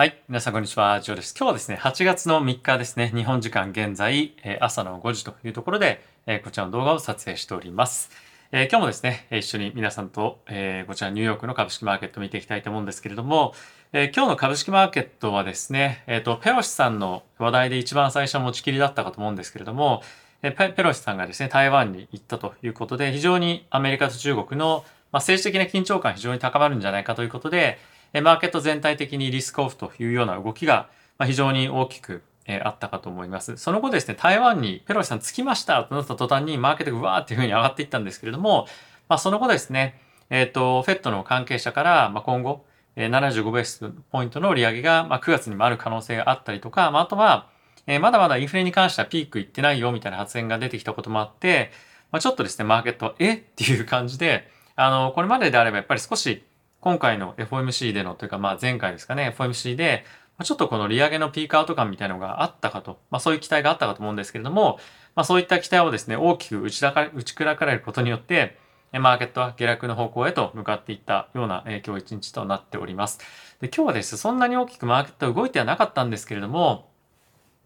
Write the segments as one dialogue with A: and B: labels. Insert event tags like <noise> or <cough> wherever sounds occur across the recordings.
A: はい。皆さん、こんにちは。ジョーです。今日はですね、8月の3日ですね、日本時間現在、え朝の5時というところで、えこちらの動画を撮影しております。え今日もですね、一緒に皆さんと、えこちらニューヨークの株式マーケットを見ていきたいと思うんですけれども、え今日の株式マーケットはですね、えっ、と、ペロシさんの話題で一番最初持ちきりだったかと思うんですけれども、えペロシさんがですね、台湾に行ったということで、非常にアメリカと中国の、ま政治的な緊張感非常に高まるんじゃないかということで、マーケット全体的にリスクオフというような動きが非常に大きくあったかと思います。その後ですね、台湾にペロシさん着きましたとなった途端にマーケットがわーっていうふうに上がっていったんですけれども、まあ、その後ですね、えっ、ー、と、フェットの関係者から、ま、今後、75ベースポイントの利上げが、ま、9月にもある可能性があったりとか、まあ、とは、え、まだまだインフレに関してはピークいってないよみたいな発言が出てきたこともあって、ま、ちょっとですね、マーケットは、えっていう感じで、あの、これまでであればやっぱり少し今回の FOMC でのというか、まあ前回ですかね、FOMC で、ちょっとこの利上げのピークアウト感みたいなのがあったかと、まあそういう期待があったかと思うんですけれども、まあそういった期待をですね、大きく打ちか打ち砕かれることによって、マーケットは下落の方向へと向かっていったような、え今日一日となっております。で今日はですね、そんなに大きくマーケット動いてはなかったんですけれども、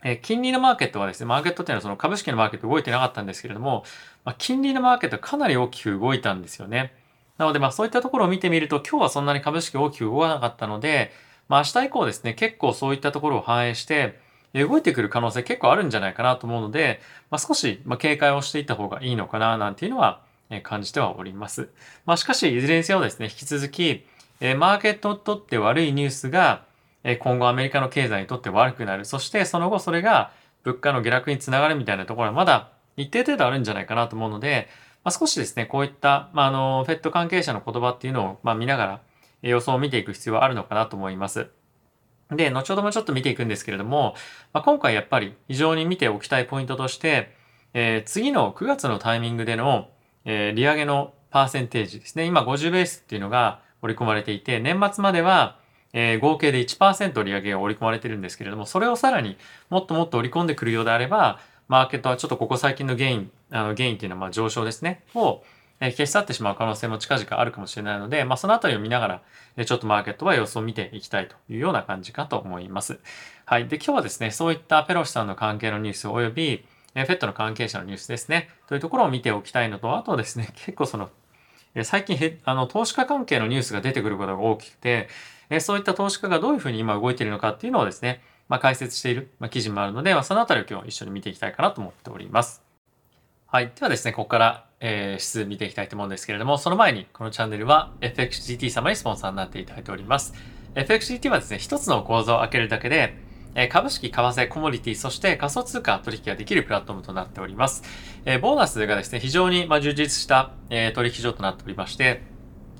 A: え金利のマーケットはですね、マーケットっていうのはその株式のマーケット動いてなかったんですけれども、まあ、金利のマーケットかなり大きく動いたんですよね。なので、まあそういったところを見てみると、今日はそんなに株式大きく動かなかったので、まあ明日以降ですね、結構そういったところを反映して、動いてくる可能性結構あるんじゃないかなと思うので、まあ、少し警戒をしていった方がいいのかななんていうのは感じてはおります。まあ、しかし、いずれにせよですね、引き続き、マーケットにとって悪いニュースが今後アメリカの経済にとって悪くなる。そしてその後それが物価の下落につながるみたいなところはまだ一定程度あるんじゃないかなと思うので、まあ、少しですね、こういった、まあ、あの、フェット関係者の言葉っていうのを、まあ、見ながら、予想を見ていく必要はあるのかなと思います。で、後ほどもちょっと見ていくんですけれども、まあ、今回やっぱり非常に見ておきたいポイントとして、えー、次の9月のタイミングでの、えー、利上げのパーセンテージですね。今50ベースっていうのが織り込まれていて、年末までは、えー、合計で1%利上げが織り込まれてるんですけれども、それをさらにもっともっと織り込んでくるようであれば、マーケットはちょっとここ最近のゲイン、あのゲインっていうのはまあ上昇ですね、を消し去ってしまう可能性も近々あるかもしれないので、まあ、そのあたりを見ながら、ちょっとマーケットは様子を見ていきたいというような感じかと思います。はい。で、今日はですね、そういったペロシさんの関係のニュースおよび、フェットの関係者のニュースですね、というところを見ておきたいのと、あとですね、<laughs> 結構その、最近あの、投資家関係のニュースが出てくることが大きくて、そういった投資家がどういうふうに今動いているのかっていうのをですね、まあ、解説している、まあ、記事もあるので、まあ、そのあたりを今日一緒に見ていきたいかなと思っております。はい。ではですね、ここから、えー、指数見ていきたいと思うんですけれども、その前に、このチャンネルは FXGT 様にスポンサーになっていただいております。FXGT はですね、一つの口座を開けるだけで、え株式、為替、コモディティ、そして仮想通貨取引ができるプラットフォームとなっております。えボーナスがですね、非常に、ま充実した、え取引所となっておりまして、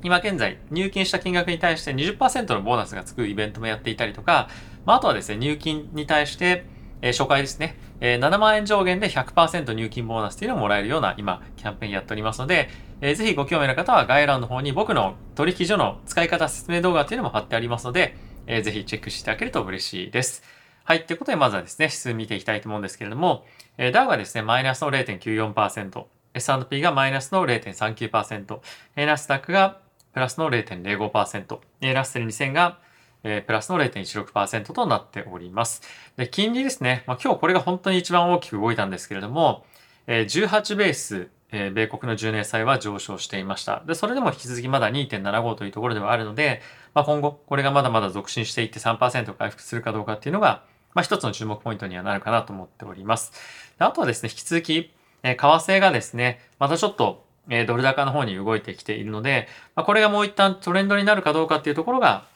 A: 今現在、入金した金額に対して20%のボーナスがつくイベントもやっていたりとか、まあ、あとはですね、入金に対して、えー、初回ですね、えー、7万円上限で100%入金ボーナスというのをもらえるような今、キャンペーンやっておりますので、えー、ぜひご興味の方は概要欄の方に僕の取引所の使い方説明動画というのも貼ってありますので、えー、ぜひチェックしていただけると嬉しいです。はい。ということで、まずはですね、指数見ていきたいと思うんですけれども、えー、ダウがですね、マイナスの0.94%、S&P がマイナスの0.39%、ナスダックがプラスの0.05%、ラッセル2000がえー、プラスの0.16%となっております。で、金利ですね。まあ、今日これが本当に一番大きく動いたんですけれども、えー、18ベース、えー、米国の10年債は上昇していました。で、それでも引き続きまだ2.75というところではあるので、まあ、今後、これがまだまだ続伸していって3%回復するかどうかっていうのが、まあ、一つの注目ポイントにはなるかなと思っております。であとはですね、引き続き、えー、為替がですね、またちょっと、えー、ドル高の方に動いてきているので、まあ、これがもう一旦トレンドになるかどうかっていうところが、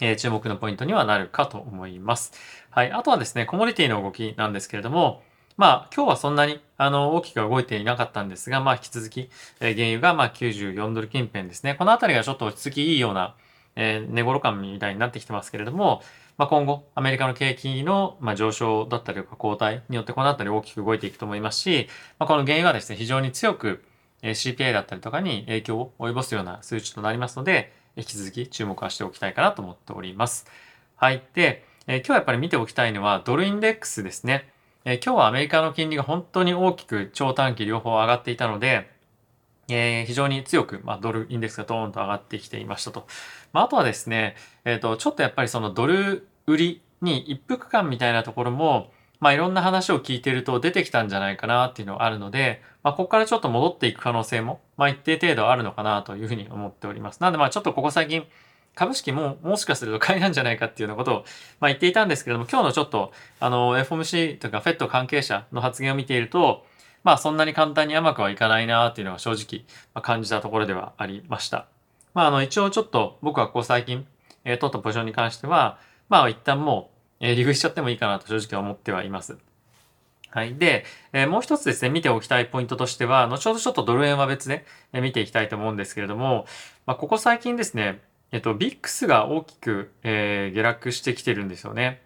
A: え注目のポイントにはなるかと思います。はい。あとはですね、コモディティの動きなんですけれども、まあ、今日はそんなに、あの、大きく動いていなかったんですが、まあ、引き続き、え、原油が、ま、94ドル近辺ですね。このあたりがちょっと落ち着きいいような、えー、値頃感みたいになってきてますけれども、まあ、今後、アメリカの景気の、ま、上昇だったりとか、後退によってこのあたり大きく動いていくと思いますし、まあ、この原油はですね、非常に強く、え CPI だったりとかに影響を及ぼすような数値となりますので、引き続き注目はしておきたいかなと思っております。はい。で、えー、今日やっぱり見ておきたいのはドルインデックスですね。えー、今日はアメリカの金利が本当に大きく長短期両方上がっていたので、えー、非常に強く、まあ、ドルインデックスがドーンと上がってきていましたと。まあ、あとはですね、えっ、と、ちょっとやっぱりそのドル売りに一服感みたいなところも、まあ、いろんな話を聞いてると出てきたんじゃないかなっていうのがあるので、まあ、ここからちょっと戻っていく可能性も、まあ、一定程度あるのかなというふうに思っております。なので、まあ、ちょっとここ最近、株式ももしかすると買いなんじゃないかっていうようなことを、まあ、言っていたんですけれども、今日のちょっと、あの、FOMC とか FED 関係者の発言を見ていると、まあ、そんなに簡単に甘くはいかないなっていうのが正直、ま感じたところではありました。まあ、あの、一応ちょっと僕はこう最近、えー、取ったポジションに関しては、まあ、一旦もう、え、リグしちゃってもいいかなと正直思ってはいます。はい。で、えー、もう一つですね、見ておきたいポイントとしては、後ほどちょっとドル円は別で、えー、見ていきたいと思うんですけれども、まあ、ここ最近ですね、えっと、ビックスが大きく、え、下落してきてるんですよね。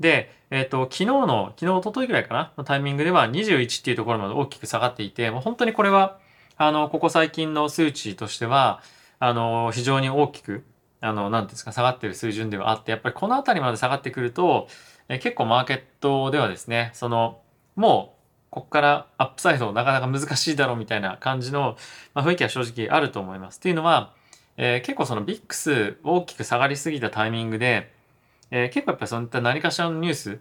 A: で、えっと、昨日の、昨日、一昨日ぐらいかなのタイミングでは21っていうところまで大きく下がっていて、もう本当にこれは、あの、ここ最近の数値としては、あの、非常に大きく、あの、なんですか、下がってる水準ではあって、やっぱりこの辺りまで下がってくると、え結構マーケットではですね、その、もう、ここからアップサイドなかなか難しいだろうみたいな感じの、まあ、雰囲気は正直あると思います。っていうのは、えー、結構そのビックス大きく下がりすぎたタイミングで、えー、結構やっぱりそういった何かしらのニュース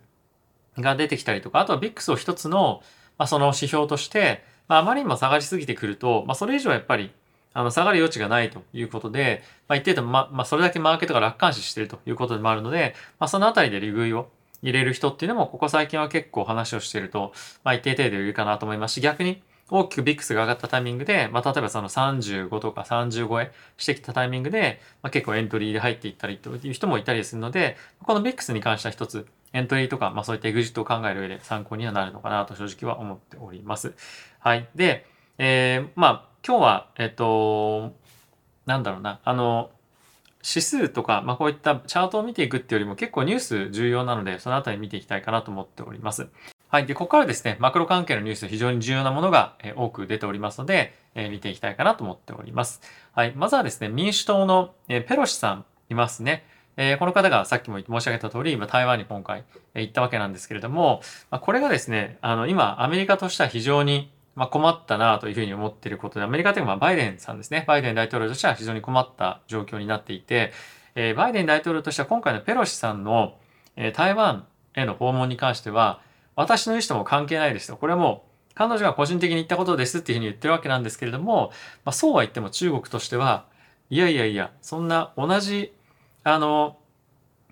A: が出てきたりとか、あとはビックスを一つの、まあ、その指標として、まあ、あまりにも下がりすぎてくると、まあ、それ以上やっぱりあの下がる余地がないということで、まあ、一定と、ま、まあ、それだけマーケットが楽観視しているということでもあるので、まあ、そのあたりで利食いを入れる人っていうのも、ここ最近は結構話をしていると、まあ、一定程度いるかなと思いますし、逆に大きくビックスが上がったタイミングで、まあ、例えばその35とか30超えしてきたタイミングで、まあ、結構エントリーで入っていったりという人もいたりするので、このビックスに関しては一つ、エントリーとか、まあ、そういったエグジットを考える上で参考にはなるのかなと正直は思っております。はい。で、えー、まあ、今日は、えっと、なんだろうな、あの、指数とか、まあ、こういったチャートを見ていくっていうよりも結構ニュース重要なので、そのあたり見ていきたいかなと思っております。はい。で、ここからですね、マクロ関係のニュース非常に重要なものが多く出ておりますので、え、見ていきたいかなと思っております。はい。まずはですね、民主党の、えペロシさんいますね。え、この方がさっきも申し上げた通り、今台湾に今回、え行ったわけなんですけれども、ま、これがですね、あの、今、アメリカとしては非常にまあ、困ったなというふうに思っていることで、アメリカというのはバイデンさんですね。バイデン大統領としては非常に困った状況になっていて、えー、バイデン大統領としては今回のペロシさんの、えー、台湾への訪問に関しては、私の意思とも関係ないですと。これはもう彼女が個人的に言ったことですっていうふうに言ってるわけなんですけれども、まあ、そうは言っても中国としては、いやいやいや、そんな同じ、あの、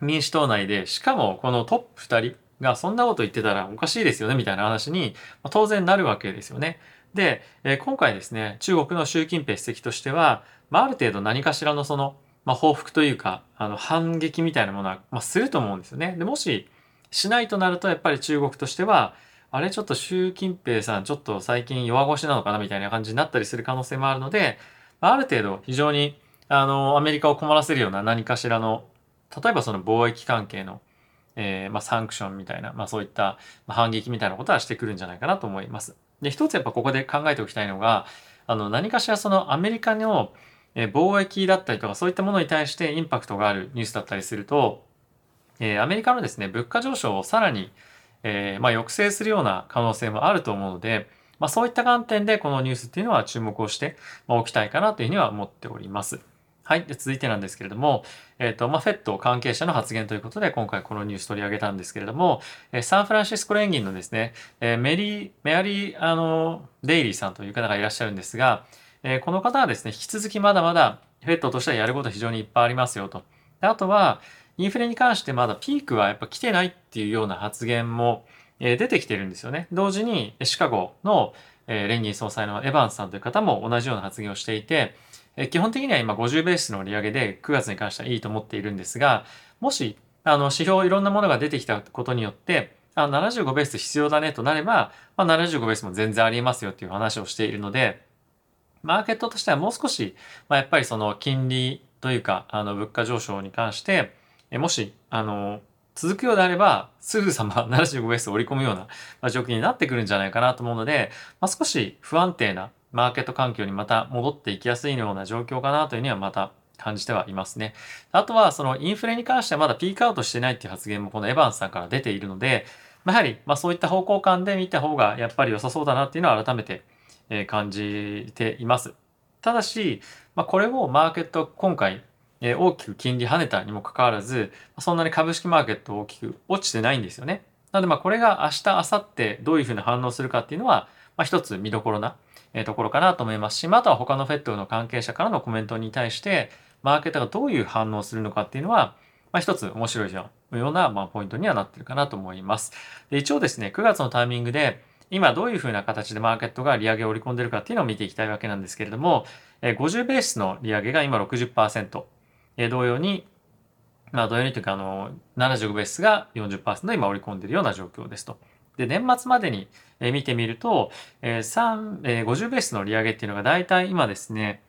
A: 民主党内で、しかもこのトップ2人がそんなこと言ってたらおかしいですよねみたいな話に、当然なるわけですよね。で、え、今回ですね、中国の習近平主席としては、まあ、ある程度何かしらのその、まあ、報復というか、あの、反撃みたいなものは、まあ、すると思うんですよね。で、もし、しないとなるとやっぱり中国としてはあれちょっと習近平さんちょっと最近弱腰なのかなみたいな感じになったりする可能性もあるのでまある程度非常にあのアメリカを困らせるような何かしらの例えばその貿易関係の、えー、まあ、サンクションみたいな、まあ、そういった反撃みたいなことはしてくるんじゃないかなと思います。で一つやっぱここで考えておきたいのがあの何かしらそのアメリカの貿易だったりとかそういったものに対してインパクトがあるニュースだったりするとえー、アメリカのですね、物価上昇をさらに、えー、まあ、抑制するような可能性もあると思うので、まあ、そういった観点でこのニュースっていうのは注目をして、ま、おきたいかなというふうには思っております。はい。で続いてなんですけれども、えっ、ー、と、まあ、フェット関係者の発言ということで、今回このニュース取り上げたんですけれども、えサンフランシスコ連銀のですね、えメリー、メアリー、あの、デイリーさんという方がいらっしゃるんですが、えこの方はですね、引き続きまだまだフェットとしてはやること非常にいっぱいありますよと。であとは、インフレに関してまだピークはやっぱ来てないっていうような発言も、え出てきてるんですよね。同時にシカゴの、え連銀総裁のエヴァンスさんという方も同じような発言をしていて、え基本的には今50ベースの利上げで9月に関してはいいと思っているんですが、もしあの指標いろんなものが出てきたことによって、あ75ベース必要だねとなれば、まあ、75ベースも全然ありえますよっていう話をしているので、マーケットとしてはもう少し、まあ、やっぱりその金利というか、あの物価上昇に関して、えもし、あの、続くようであれば、すぐさま75ベースを織り込むような、状況になってくるんじゃないかなと思うので、まあ、少し不安定なマーケット環境にまた戻っていきやすいような状況かなというにはまた感じてはいますね。あとは、そのインフレに関してはまだピークアウトしてないっていう発言もこのエヴァンスさんから出ているので、ま、やはり、ま、そういった方向感で見た方がやっぱり良さそうだなっていうのは改めて感じています。ただし、まあ、これをマーケット今回大きく金利跳ねたにもかかわらず、そんなに株式マーケット大きく落ちてないんですよね。なのでまあこれが明日、明後日どういうふうな反応するかっていうのは、まあ、一つ見どころなところかなと思いますし、まあ、あとは他のフェットの関係者からのコメントに対して、マーケットがどういう反応するのかっていうのは、まあ、一つ面白いような、まあ、ポイントにはなってるかなと思います。で一応ですね、9月のタイミングで、今どういうふうな形でマーケットが利上げを織り込んでるかっていうのを見ていきたいわけなんですけれども、50ベースの利上げが今60%、同様に、まあ、同様にというか、あの、75ベースが40%今織り込んでるような状況ですと。で、年末までに見てみると、3 50ベースの利上げっていうのが大体今ですね、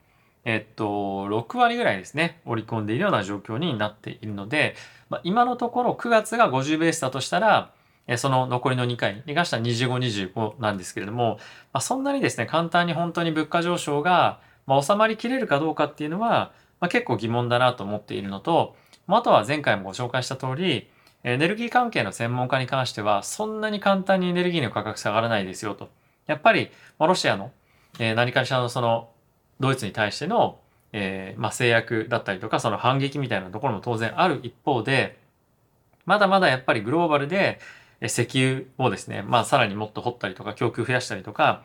A: えっと、6割ぐらいですね、織り込んでいるような状況になっているので、まあ、今のところ9月が50ベースだとしたら、その残りの2回に関しては25、25なんですけれども、まあ、そんなにですね、簡単に本当に物価上昇が、ま、収まりきれるかどうかっていうのは、まあ、結構疑問だなと思っているのと、まあとは前回もご紹介した通り、エネルギー関係の専門家に関しては、そんなに簡単にエネルギーの価格下がらないですよと。やっぱり、ロシアの何かしらのそのドイツに対しての、えー、まあ、制約だったりとか、その反撃みたいなところも当然ある一方で、まだまだやっぱりグローバルで石油をですね、まあ、さらにもっと掘ったりとか、供給増やしたりとか、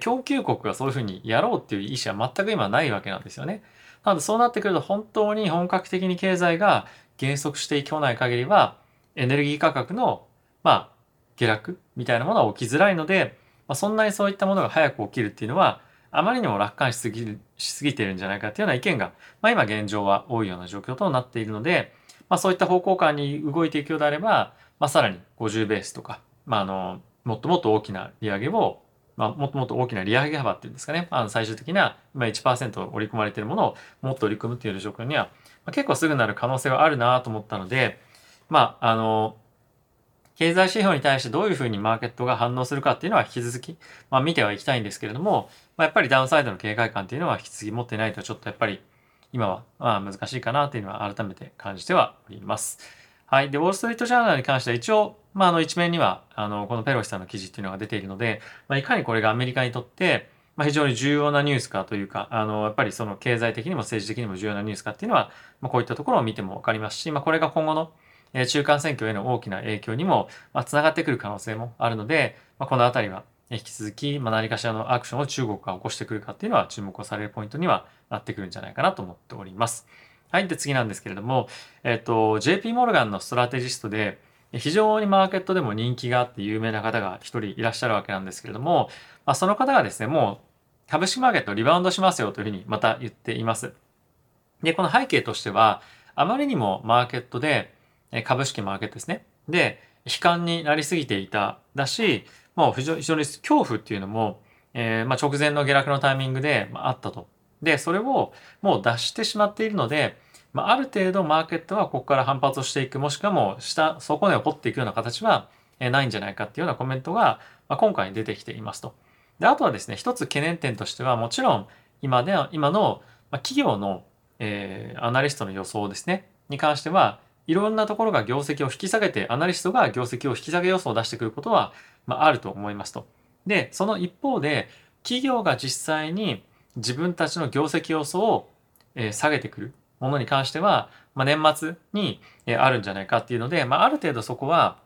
A: 供給国がそういうふうにやろうっていう意思は全く今ないわけなんですよね。なのでそうなってくると本当に本格的に経済が減速していかない限りは、エネルギー価格の、まあ、下落みたいなものは起きづらいので、まあ、そんなにそういったものが早く起きるっていうのは、あまりにも楽観しすぎしすぎてるんじゃないかっていうような意見が、まあ、今現状は多いような状況となっているので、まあ、そういった方向感に動いていくようであれば、まあ、さらに50ベースとか、まあ、あのもっともっと大きな利上げを、まあ、もっともっと大きな利上げ幅っていうんですかね、あの最終的な今1%織り込まれているものをもっと織り込むっていう状況には、まあ、結構すぐなる可能性はあるなと思ったので、まあ、あの、経済指標に対してどういうふうにマーケットが反応するかっていうのは引き続き、まあ、見てはいきたいんですけれども、まあ、やっぱりダウンサイドの警戒感っていうのは引き続き持ってないとちょっとやっぱり今はまあ難しいかなというのは改めて感じてはおります。はい。で、ウォール・ストリート・ジャーナルに関しては一応、まあ、あの一面にはあのこのペロシさんの記事っていうのが出ているので、まあ、いかにこれがアメリカにとって、まあ、非常に重要なニュースかというか、あのやっぱりその経済的にも政治的にも重要なニュースかっていうのは、まあ、こういったところを見ても分かりますし、まあ、これが今後のえ中間選挙への大きな影響にもつながってくる可能性もあるので、ま、このあたりは引き続きま何かしらのアクションを中国が起こしてくるかっていうのは注目をされるポイントにはなってくるんじゃないかなと思っております。はい。で、次なんですけれども、えっと、JP モルガンのストラテジストで、非常にマーケットでも人気があって有名な方が一人いらっしゃるわけなんですけれども、まあ、その方がですね、もう株式マーケットリバウンドしますよというふうにまた言っています。で、この背景としては、あまりにもマーケットで株式マーケットですね。で、悲観になりすぎていた。だし、もう非常に恐怖っていうのも、えー、まあ、直前の下落のタイミングでまあったと。で、それをもう脱してしまっているので、まあ、ある程度マーケットはここから反発をしていく、もしくはもう下、底根を掘っていくような形はないんじゃないかっていうようなコメントが、まあ、今回出てきていますと。で、あとはですね、一つ懸念点としては、もちろん今では、今の企業の、えー、アナリストの予想ですね、に関しては、いろんなところが業績を引き下げて、アナリストが業績を引き下げ予想を出してくることは、まあ、あると思いますと。で、その一方で、企業が実際に自分たちの業績予想を、えー、下げてくるものに関しては、まあ、年末に、えー、あるんじゃないかっていうので、まあ、ある程度そこは、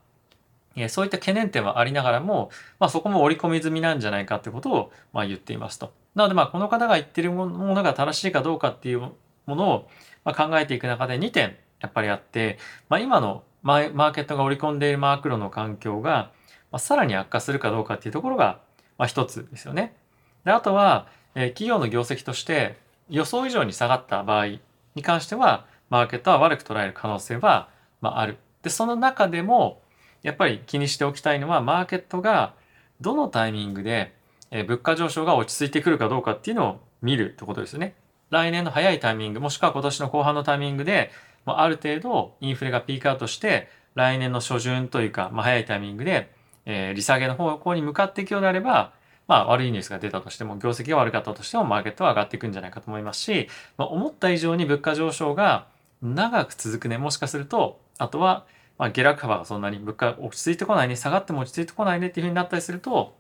A: えー、そういった懸念点はありながらも、まあ、そこも織り込み済みなんじゃないかってことを、まあ、言っていますと。なので、まあ、この方が言ってるものが正しいかどうかっていうものを、まあ、考えていく中で2点やっぱりあって、まあ、今のマーケットが織り込んでいるマークロの環境が、まあ、さらに悪化するかどうかっていうところが、まあ、一つですよね。であとは、えー、企業の業績として予想以上に下がった場合に関してはマーケットは悪く捉える可能性は、まあ、ある。でその中でもやっぱり気にしておきたいのはマーケットがどのタイミングで、えー、物価上昇が落ち着いてくるかどうかっていうのを見るってことですよね。来年の早いタイミングもしくは今年の後半のタイミングでもうある程度インフレがピークアウトして、来年の初旬というか、まあ、早いタイミングで、えー、利下げの方向に向かっていくようであれば、まあ、悪いニュースが出たとしても、業績が悪かったとしても、マーケットは上がっていくんじゃないかと思いますし、まあ、思った以上に物価上昇が長く続くね、もしかすると、あとは、まあ、下落幅がそんなに物価落ち着いてこないね、下がっても落ち着いてこないねっていうふうになったりすると、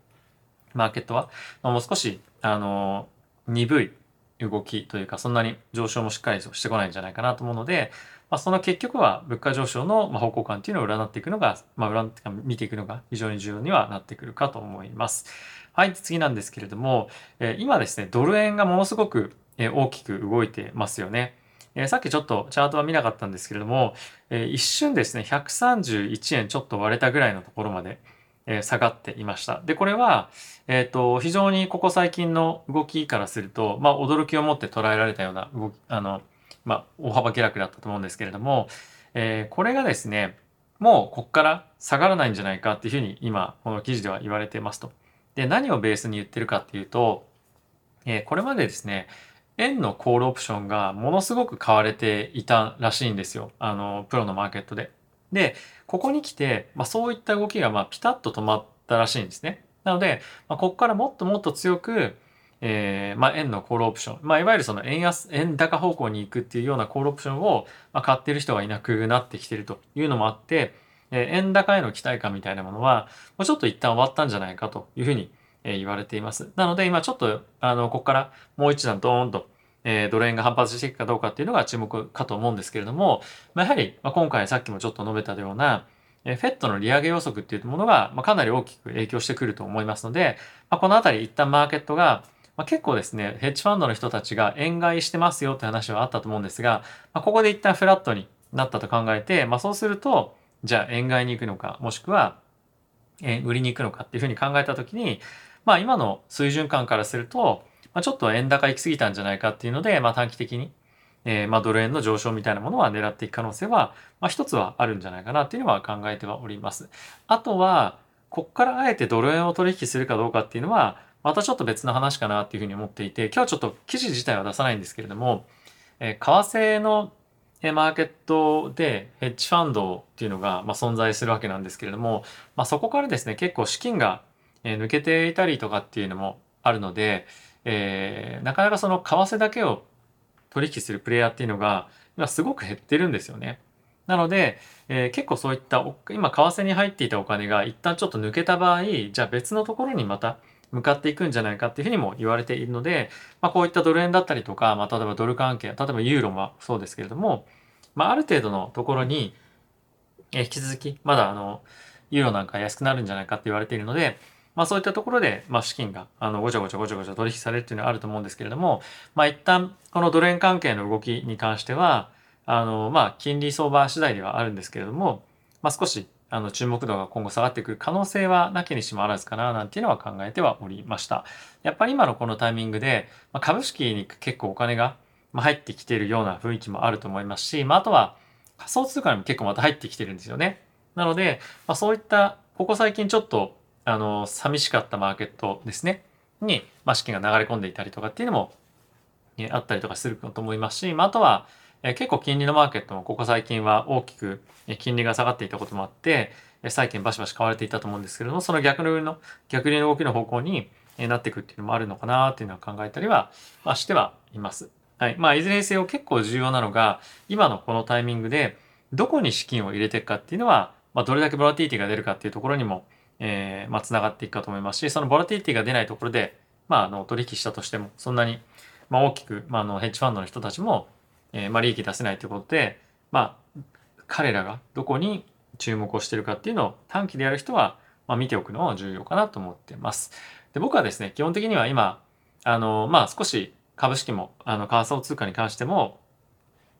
A: マーケットは、まあ、もう少し、あの、鈍い動きというかそんなに上昇もしっかりしてこないんじゃないかなと思うので、まあ、その結局は物価上昇の方向感っていうのを占っていくのが、まあ、占って見ていくのが非常に重要にはなってくるかと思います。はい、次なんですけれども、え今ですね、ドル円がものすごく大きく動いてますよね。えさっきちょっとチャートは見なかったんですけれども、え一瞬ですね、131円ちょっと割れたぐらいのところまで、え下がっていました。で、これは、えっ、ー、と、非常にここ最近の動きからすると、まあ、驚きを持って捉えられたような動き、あの、まあ、大幅下落だったと思うんですけれども、えー、これがですね、もうここから下がらないんじゃないかっていうふうに今、この記事では言われてますと。で、何をベースに言ってるかっていうと、えー、これまでですね、円のコールオプションがものすごく買われていたらしいんですよ。あの、プロのマーケットで。で、ここに来て、まあ、そういった動きがまあピタッと止まったらしいんですね。なので、まあ、ここからもっともっと強く、えー、まあ、円のコールオプション、まあ、いわゆるその円安、円高方向に行くっていうようなコールオプションを、まあ、買ってる人がいなくなってきてるというのもあって、えー、円高への期待感みたいなものは、もうちょっと一旦終わったんじゃないかというふうに、えー、言われています。なので、今ちょっと、あの、ここからもう一段ドーンと、えー、ドル円が反発していくかどうかっていうのが注目かと思うんですけれども、まあ、やはり、まあ、今回さっきもちょっと述べたような、えー、フェットの利上げ予測っていうものが、まあ、かなり大きく影響してくると思いますので、まあ、このあたり一旦マーケットが、まあ、結構ですね、ヘッジファンドの人たちが円買いしてますよって話はあったと思うんですが、まあ、ここで一旦フラットになったと考えて、まあ、そうすると、じゃあ円買いに行くのか、もしくは、円売りに行くのかっていうふうに考えたときに、まあ今の水準感からすると、まあ、ちょっと円高行き過ぎたんじゃないかっていうので、まあ短期的に、えー、まあドル円の上昇みたいなものは狙っていく可能性は、まあ一つはあるんじゃないかなっていうのは考えてはおります。あとは、こっからあえてドル円を取引するかどうかっていうのは、またちょっと別の話かなっていうふうに思っていて、今日はちょっと記事自体は出さないんですけれども、え、為替のマーケットでヘッジファンドっていうのが、ま、存在するわけなんですけれども、まあ、そこからですね、結構資金が抜けていたりとかっていうのもあるので、えー、なかなかその為替だけを取引するプレイヤーっていうのが今すごく減ってるんですよね。なので、えー、結構そういった今為替に入っていたお金が一旦ちょっと抜けた場合じゃあ別のところにまた向かっていくんじゃないかっていうふうにも言われているので、まあ、こういったドル円だったりとか、まあ、例えばドル関係例えばユーロもそうですけれども、まあ、ある程度のところに、引き続きまだあのユーロなんか安くなるんじゃないかって言われているので、まあそういったところで、まあ資金が、あの、ごちゃごちゃごちゃごちゃ取引されるっていうのはあると思うんですけれども、まあ一旦、このドル円関係の動きに関しては、あの、まあ金利相場次第ではあるんですけれども、まあ少し、あの、注目度が今後下がってくる可能性はなきにしもあらずかな、なんていうのは考えてはおりました。やっぱり今のこのタイミングで、まあ、株式に結構お金が入ってきているような雰囲気もあると思いますし、まああとは仮想通貨にも結構また入ってきてるんですよね。なので、まあそういった、ここ最近ちょっとあの、寂しかったマーケットですね、に、まあ、資金が流れ込んでいたりとかっていうのも、えあったりとかすると思いますし、まあ、あとは、え結構金利のマーケットもここ最近は大きく金利が下がっていたこともあって、債券バシバシ買われていたと思うんですけれども、その逆流の、逆流の動きの方向になっていくっていうのもあるのかなっていうのは考えたりは、まあ、してはいます。はい。まあ、いずれにせよ結構重要なのが、今のこのタイミングで、どこに資金を入れていくかっていうのは、まあ、どれだけボラティティが出るかっていうところにもえー、まあ、つながっていくかと思いますし、そのボラティティが出ないところで、まあ、あの、取引したとしても、そんなに、まあ、大きく、まあ、あの、ヘッジファンドの人たちも、えー、まあ、利益出せないということで、まあ、彼らがどこに注目をしてるかっていうのを短期でやる人は、まあ、見ておくのは重要かなと思ってます。で、僕はですね、基本的には今、あの、まあ、少し株式も、あの、為替通貨に関しても、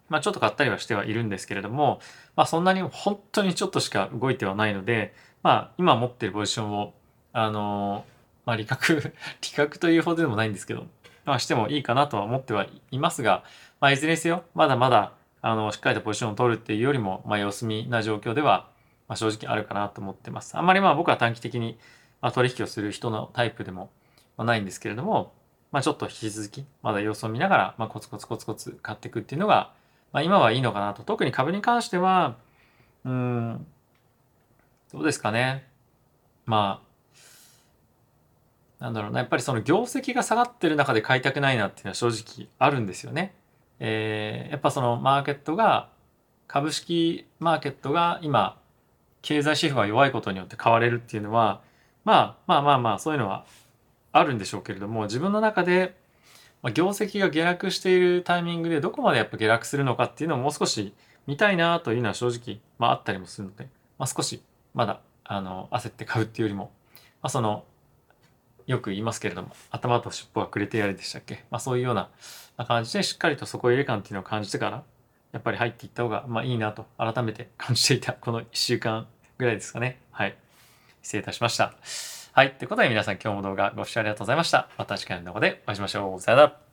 A: まあ、ちょっと買ったりはしてはいるんですけれども、まあ、そんなに本当にちょっとしか動いてはないので、まあ、今持ってるポジションを、あのまあ、利確 <laughs> 利確というほどでもないんですけど、まあ、してもいいかなとは思ってはいますが、まあ、いずれにせよ、まだまだ、あの、しっかりとポジションを取るっていうよりも、まあ、様子見な状況では、まあ、正直あるかなと思ってます。あんまりまあ僕は短期的に、まあ、取引をする人のタイプでも、ないんですけれども、まあ、ちょっと引き続き、まだ様子を見ながら、まあ、コツコツコツコツ買っていくっていうのが、まあ、今はいいのかなと。特に株に関しては、うん、どうですかね。まあ、なんだろうな、やっぱりその業績が下がってる中で買いたくないなっていうのは正直あるんですよね。えー、やっぱそのマーケットが、株式マーケットが今、経済指標が弱いことによって買われるっていうのは、まあまあまあまあ、そういうのはあるんでしょうけれども、自分の中で、業績が下落しているタイミングでどこまでやっぱ下落するのかっていうのをもう少し見たいなというのは正直、まあ、あったりもするので、まあ、少しまだあの焦って買うっていうよりも、まあ、そのよく言いますけれども頭と尻尾がくれてやれでしたっけ、まあ、そういうような感じでしっかりと底入れ感っていうのを感じてからやっぱり入っていった方がまあいいなと改めて感じていたこの1週間ぐらいですかね。はい。失礼いたしました。はい。ということで皆さん今日も動画ご視聴ありがとうございました。また次回の動画でお会いしましょう。さよなら。